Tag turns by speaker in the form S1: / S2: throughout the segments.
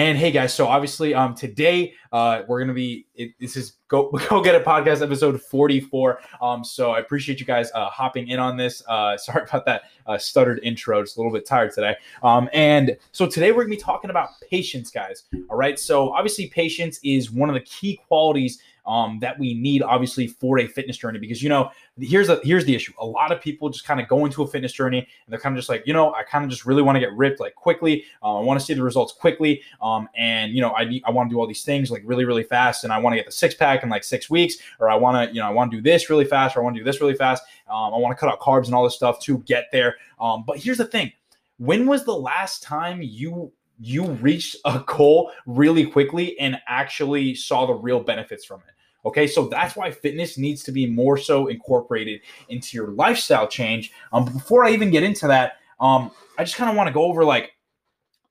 S1: And hey guys, so obviously um today uh we're gonna be it, this is go go get a podcast episode 44. Um so I appreciate you guys uh hopping in on this. Uh sorry about that uh stuttered intro, just a little bit tired today. Um and so today we're gonna be talking about patience, guys. All right. So obviously patience is one of the key qualities um, that we need obviously for a fitness journey. Because you know here's a here's the issue. A lot of people just kind of go into a fitness journey and they're kind of just like you know i kind of just really want to get ripped like quickly. Uh, i want to see the results quickly. Um, and you know i i want to do all these things like really really fast. And i want to get the six pack in like six weeks. Or i want to you know i want to do this really fast. Or i want to do this really fast. Um, i want to cut out carbs and all this stuff to get there. Um, but here's the thing. When was the last time you you reached a goal really quickly and actually saw the real benefits from it. Okay, so that's why fitness needs to be more so incorporated into your lifestyle change. Um, before I even get into that, um, I just kind of want to go over like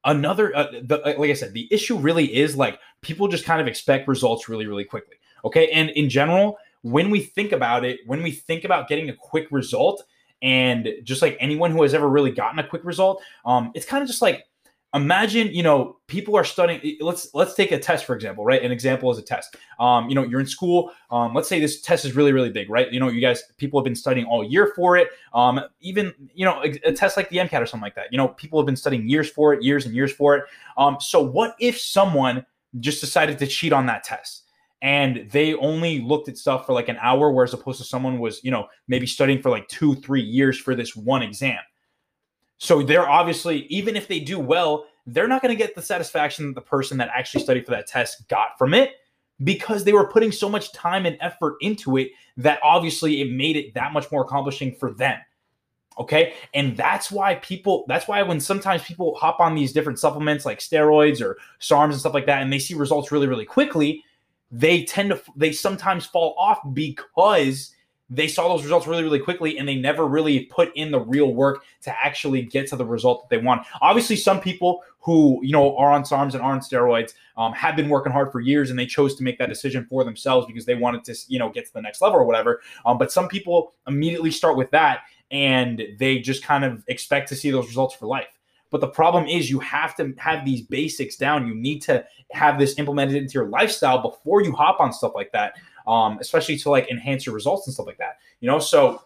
S1: another. Uh, the, uh, like I said, the issue really is like people just kind of expect results really, really quickly. Okay, and in general, when we think about it, when we think about getting a quick result, and just like anyone who has ever really gotten a quick result, um, it's kind of just like imagine you know people are studying let's let's take a test for example right? An example is a test. Um, you know you're in school um, let's say this test is really really big right? You know you guys people have been studying all year for it. Um, even you know a, a, test like the mcat or something like that you know people have been studying years for it years and years for it. Um, so what if someone just decided to cheat on that test? And they only looked at stuff for like an hour whereas opposed to someone was you know maybe studying for like two three years for this one exam so they're obviously, even if they do well, they're not going to get the satisfaction that the person that actually studied for that test got from it because they were putting so much time and effort into it that obviously it made it that much more accomplishing for them. Okay. And that's why people, that's why when sometimes people hop on these different supplements like steroids or SARMs and stuff like that, and they see results really, really quickly, they tend to, they sometimes fall off because they saw those results really, really quickly and they never really put in the real work to actually get to the result that they want. Obviously, some people who, you know, are on SARMs and are on steroids um, have been working hard for years and they chose to make that decision for themselves because they wanted to, you know, get to the next level or whatever. Um, but some people immediately start with that and they just kind of expect to see those results for life. But the problem is you have to have these basics down. You need to have this implemented into your lifestyle before you hop on stuff like that um, especially to like enhance your results and stuff like that. You know, so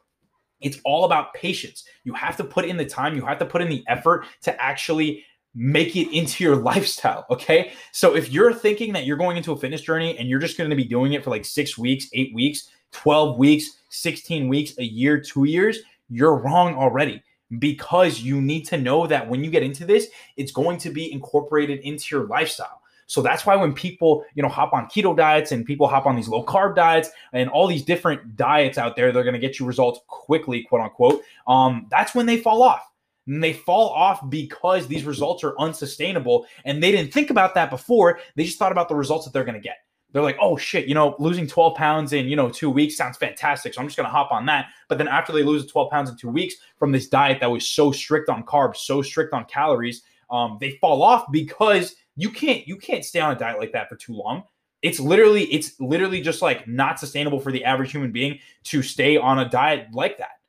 S1: it's all about patience. You have to put in the time, you have to put in the effort to actually make it into your lifestyle. Okay. So if you're thinking that you're going into a fitness journey and you're just going to be doing it for like six weeks, eight weeks, 12 weeks, 16 weeks, a year, two years, you're wrong already because you need to know that when you get into this, it's going to be incorporated into your lifestyle. So that's why when people, you know, hop on keto diets and people hop on these low carb diets and all these different diets out there, they're going to get you results quickly, quote unquote. Um, that's when they fall off. And they fall off because these results are unsustainable. And they didn't think about that before. They just thought about the results that they're going to get. They're like, oh shit, you know, losing 12 pounds in, you know, two weeks sounds fantastic. So I'm just going to hop on that. But then after they lose 12 pounds in two weeks from this diet that was so strict on carbs, so strict on calories, um, they fall off because you can't you can't stay on a diet like that for too long. It's literally it's literally just like not sustainable for the average human being to stay on a diet like that.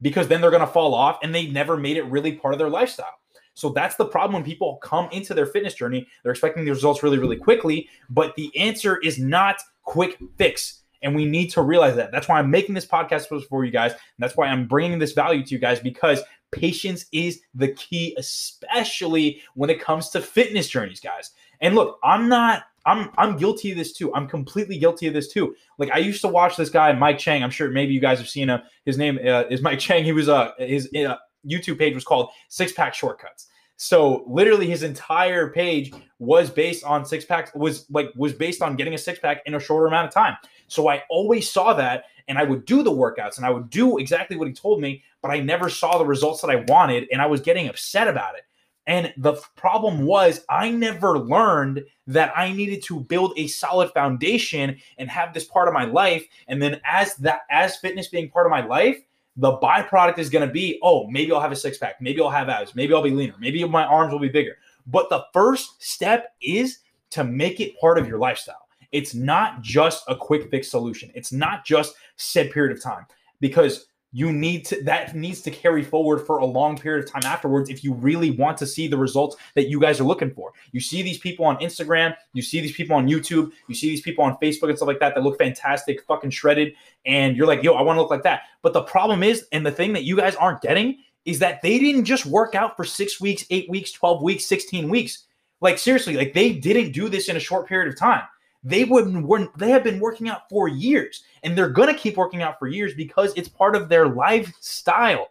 S1: Because then they're going to fall off and they never made it really part of their lifestyle. So that's the problem when people come into their fitness journey. They're expecting the results really, really quickly, but the answer is not quick fix. And we need to realize that. That's why I'm making this podcast for you guys. And that's why I'm bringing this value to you guys because Patience is the key, especially when it comes to fitness journeys, guys. And look, I'm not I'm I'm guilty of this too. I'm completely guilty of this too. Like I used to watch this guy Mike Chang. I'm sure maybe you guys have seen him. His name uh, is Mike Chang. He was uh his uh, YouTube page was called Six Pack Shortcuts. So literally his entire page was based on six packs was like was based on getting a six pack in a shorter amount of time. So I always saw that and I would do the workouts and I would do exactly what he told me, but I never saw the results that I wanted and I was getting upset about it. And the problem was, I never learned that I needed to build a solid foundation and have this part of my life. And then, as that, as fitness being part of my life, the byproduct is going to be, oh, maybe I'll have a six pack, maybe I'll have abs, maybe I'll be leaner, maybe my arms will be bigger. But the first step is to make it part of your lifestyle. It's not just a quick fix solution. It's not just said period of time because you need to that needs to carry forward for a long period of time afterwards if you really want to see the results that you guys are looking for. You see these people on instagram you see these people on youtube you see these people on facebook and stuff like that that look fantastic fucking shredded and you're like yo i want to look like that. But the problem is and the thing that you guys aren't getting is that they didn't just work out for six weeks eight weeks 12 weeks 16 weeks. Like seriously like they didn't do this in a short period of time they wouldn't they have been working out for years and they're going to keep working out for years because it's part of their lifestyle.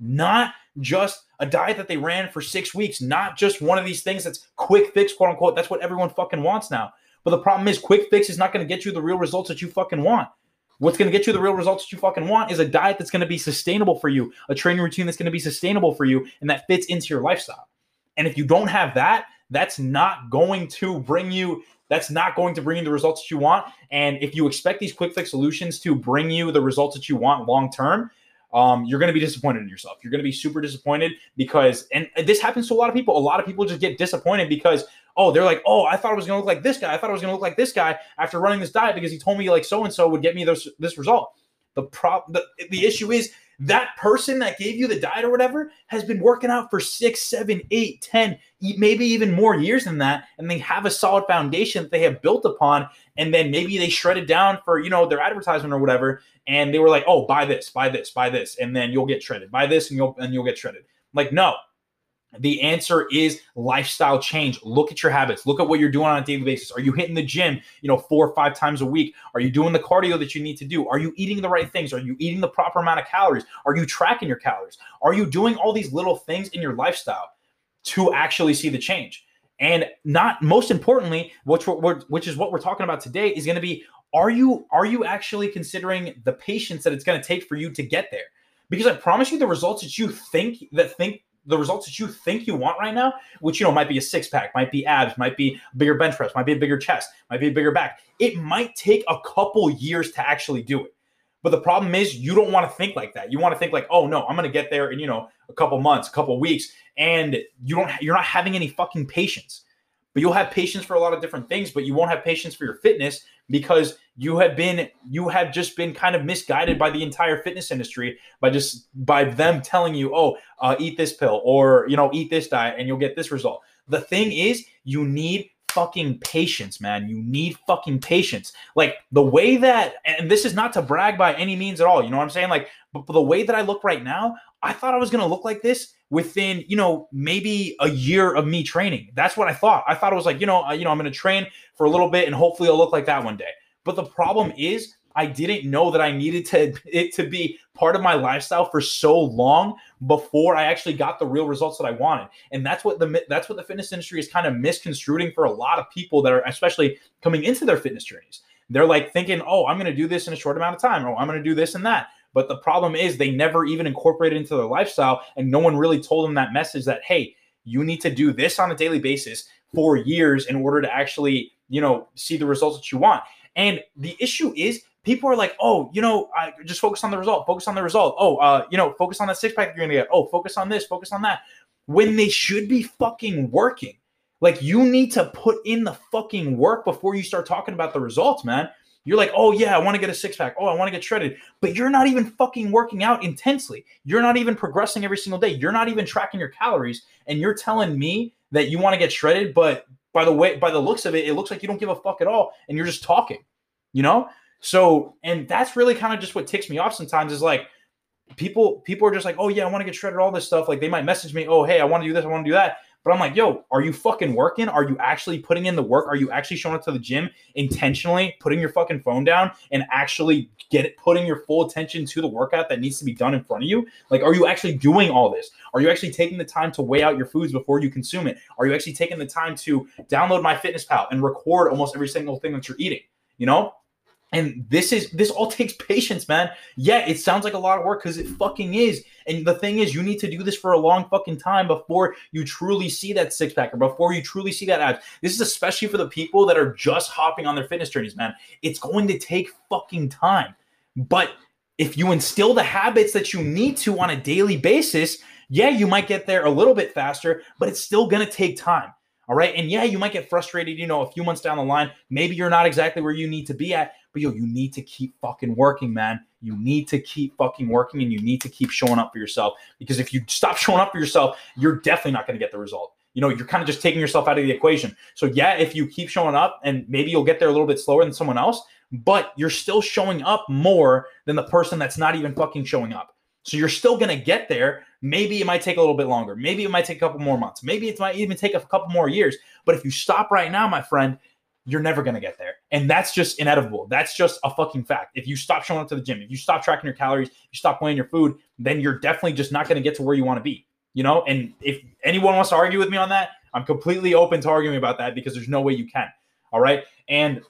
S1: Not just a diet that they ran for six weeks not just one of these things that's quick fix quote unquote. That's what everyone fucking wants now. But the problem is quick fix is not going to get you the real results that you fucking want. What's going to get you the real results that you fucking want is a diet that's going to be sustainable for you, a training routine that's going to be sustainable for you, and that fits into your lifestyle. And if you don't have that, that's not going to bring you that's not going to bring you the results that you want. And if you expect these quick fix solutions to bring you the results that you want long term, um, you're going to be disappointed in yourself. You're going to be super disappointed because, and this happens to a lot of people. A lot of people just get disappointed because, oh, they're like, oh, I thought I was going to look like this guy. I thought I was going to look like this guy after running this diet because he told me like so and so would get me this this result. The problem, the, the issue is that person that gave you the diet or whatever has been working out for six, seven, eight, ten, maybe even more years than that. And they have a solid foundation that they have built upon. And then maybe they shredded down for, you know, their advertisement or whatever. And they were like, oh, buy this, buy this, buy this. And then you'll get shredded. Buy this and you'll and you'll get shredded. Like, no, the answer is lifestyle change. Look at your habits. Look at what you're doing on a daily basis. Are you hitting the gym, you know, four or five times a week? Are you doing the cardio that you need to do? Are you eating the right things? Are you eating the proper amount of calories? Are you tracking your calories? Are you doing all these little things in your lifestyle to actually see the change? And not most importantly, which which is what we're talking about today is going to be are you are you actually considering the patience that it's going to take for you to get there? Because I promise you the results that you think that think the results that you think you want right now, which you know might be a six pack, might be abs, might be bigger bench press, might be a bigger chest, might be a bigger back. It might take a couple years to actually do it. But the problem is you don't want to think like that. You want to think like, "Oh no, I'm to get there in, you know, a couple months, a couple weeks." And you don't you're not having any fucking patience. But you'll have patience for a lot of different things, but you won't have patience for your fitness because you have been you have just been kind of misguided by the entire fitness industry by just by them telling you oh uh, eat this pill or you know eat this diet and you'll get this result. The thing is you need fucking patience man. You need fucking patience. Like the way that and this is not to brag by any means at all you know what i'm saying? Like but the way that i look right now i thought i was going to look like this within you know maybe a year of me training that's what i thought i thought it was like you know you know i'm going to train for a little bit and hopefully i'll look like that one day but the problem is, I didn't know that I needed to it to be part of my lifestyle for so long before I actually got the real results that I wanted. And that's what the that's what the fitness industry is kind of misconstruing for a lot of people that are especially coming into their fitness journeys. They're like thinking, "Oh, I'm going to do this in a short amount of time, or I'm going to do this and that." But the problem is they never even incorporated into their lifestyle and no one really told them that message that, "Hey, you need to do this on a daily basis for years in order to actually, you know, see the results that you want." And the issue is people are like, oh, you know, I just focus on the result, focus on the result. Oh, uh, you know, focus on that six pack you're gonna get. Oh, focus on this, focus on that. When they should be fucking working. Like you need to put in the fucking work before you start talking about the results, man. You're like, oh yeah, I want to get a six pack. Oh, I want to get shredded. But you're not even fucking working out intensely. You're not even progressing every single day. You're not even tracking your calories. And you're telling me that you want to get shredded, but by the way, by the looks of it, it looks like you don't give a fuck at all, and you're just talking, you know. So, and that's really kind of just what ticks me off sometimes is like people people are just like, oh yeah, I want to get shredded, all this stuff. Like they might message me, oh hey, I want to do this, I want to do that. But I'm like, yo, are you fucking working? Are you actually putting in the work? Are you actually showing up to the gym intentionally, putting your fucking phone down and actually get it, putting your full attention to the workout that needs to be done in front of you? Like, are you actually doing all this? Are you actually taking the time to weigh out your foods before you consume it? Are you actually taking the time to download MyFitnessPal and record almost every single thing that you're eating? You know, and this is this all takes patience, man. Yeah, it sounds like a lot of work because it fucking is. And the thing is, you need to do this for a long fucking time before you truly see that six pack or before you truly see that abs. This is especially for the people that are just hopping on their fitness journeys, man. It's going to take fucking time. But if you instill the habits that you need to on a daily basis, yeah, you might get there a little bit faster, but it's still going to take time. All right. And yeah, you might get frustrated, you know, a few months down the line. Maybe you're not exactly where you need to be at, but yo, you need to keep fucking working, man. you need to keep fucking working and you need to keep showing up for yourself because if you stop showing up for yourself, you're definitely not going to get the result. You know, you're kind of just taking yourself out of the equation. So, yeah, if you keep showing up and maybe you'll get there a little bit slower than someone else, but you're still showing up more than the person that's not even fucking showing up. So you're still going to get there. Maybe it might take a little bit longer. Maybe it might take a couple more months. Maybe it might even take a couple more years. But if you stop right now, my friend, you're never going to get there. And that's just inevitable. That's just a fucking fact. If you stop showing up to the gym, if you stop tracking your calories, you stop weighing your food, then you're definitely just not going to get to where you want to be. You know, and if anyone wants to argue with me on that, I'm completely open to arguing about that because there's no way you can. All right. And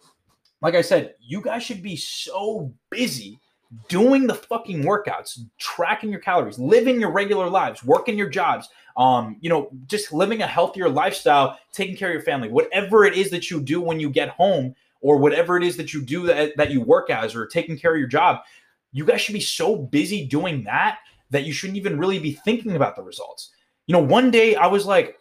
S1: like I said, you guys should be so busy doing the fucking workouts, tracking your calories, living your regular lives, working your jobs, um, you know, just living a healthier lifestyle, taking care of your family, whatever it is that you do when you get home, or whatever it is that you do that, that you work as, or taking care of your job, you guys should be so busy doing that that you shouldn't even really be thinking about the results. You know, one day I was like,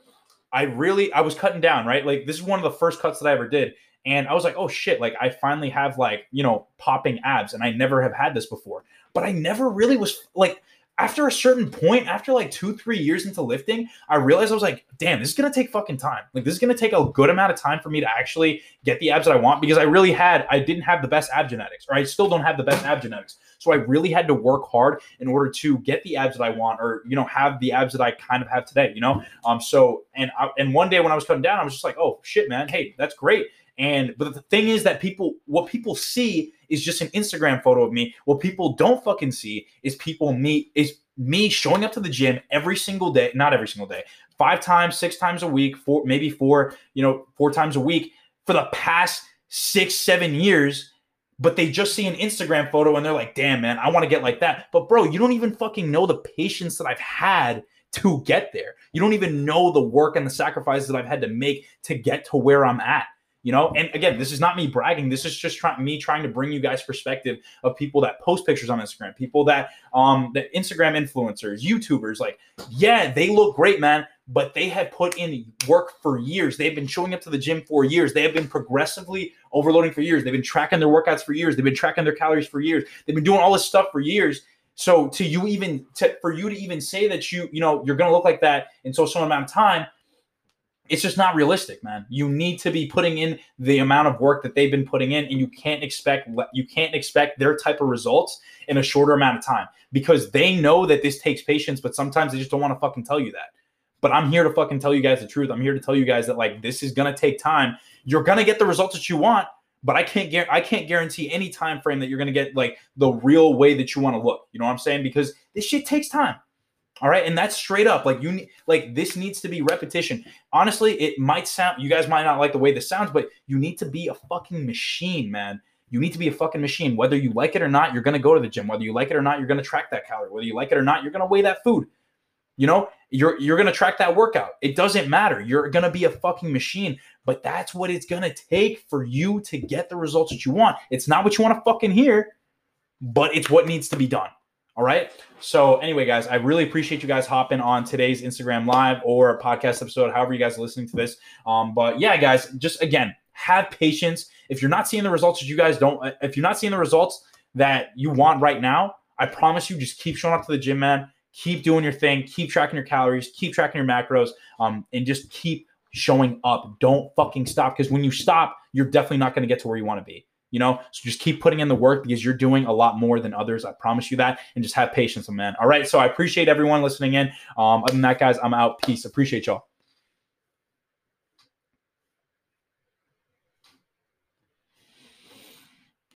S1: I really, I was cutting down, right? Like, this is one of the first cuts that I ever did. And I was like, oh shit, like I finally have like, you know, popping abs and I never have had this before. But I never really was like, after a certain point, after like two, three years into lifting, I realized I was like, damn, this is gonna take fucking time. Like, this is gonna take a good amount of time for me to actually get the abs that I want because I really had, I didn't have the best ab genetics, or I still don't have the best ab genetics. So I really had to work hard in order to get the abs that I want, or you know, have the abs that I kind of have today. You know, um, so and I, and one day when I was cutting down, I was just like, oh shit, man, hey, that's great. And but the thing is that people, what people see is just an Instagram photo of me. What people don't fucking see is people meet is me showing up to the gym every single day, not every single day, five times, six times a week, four, maybe four, you know, four times a week for the past six, seven years. But they just see an Instagram photo and they're like, damn, man, I want to get like that. But bro, you don't even fucking know the patience that I've had to get there. You don't even know the work and the sacrifices that I've had to make to get to where I'm at you know and again this is not me bragging. This is just trying me trying to bring you guys perspective of people that post pictures on instagram people that um the instagram influencers youtubers like yeah they look great man but they have put in work for years. They've been showing up to the gym for years. They have been progressively overloading for years. They've been tracking their workouts for years. They've been tracking their calories for years. They've been doing all this stuff for years. So to you even to, for you to even say that you you know you're going to look like that in so some amount of time it's just not realistic, man. You need to be putting in the amount of work that they've been putting in, and you can't expect you can't expect their type of results in a shorter amount of time because they know that this takes patience, but sometimes they just don't want to fucking tell you that. But I'm here to fucking tell you guys the truth. I'm here to tell you guys that like this is gonna take time. You're gonna get the results that you want, but I can't I can't guarantee any time frame that you're gonna get like the real way that you want to look. You know what I'm saying? Because this shit takes time. All right. And that's straight up like you like this needs to be repetition. Honestly, it might sound, you guys might not like the way this sounds, but you need to be a fucking machine, man. You need to be a fucking machine. Whether you like it or not, you're to go to the gym. Whether you like it or not, you're to track that calorie. Whether you like it or not, you're to weigh that food. You know, you're you're to track that workout. It doesn't matter. You're to be a fucking machine, but that's what it's to take for you to get the results that you want. It's not what you want to fucking hear, but it's what needs to be done. All right. So, anyway, guys, I really appreciate you guys hopping on today's Instagram live or podcast episode, however you guys are listening to this. Um, but yeah, guys, just again, have patience. If you're not seeing the results that you guys don't, if you're not seeing the results that you want right now, I promise you, just keep showing up to the gym, man. Keep doing your thing. Keep tracking your calories. Keep tracking your macros. Um, and just keep showing up. Don't fucking stop because when you stop, you're definitely not going to get to where you want to be you know? So just keep putting in the work because you're doing a lot more than others. I promise you that. And just have patience man. All right. So i appreciate everyone listening in. Um other than that guys i'm out. Peace. Appreciate y'all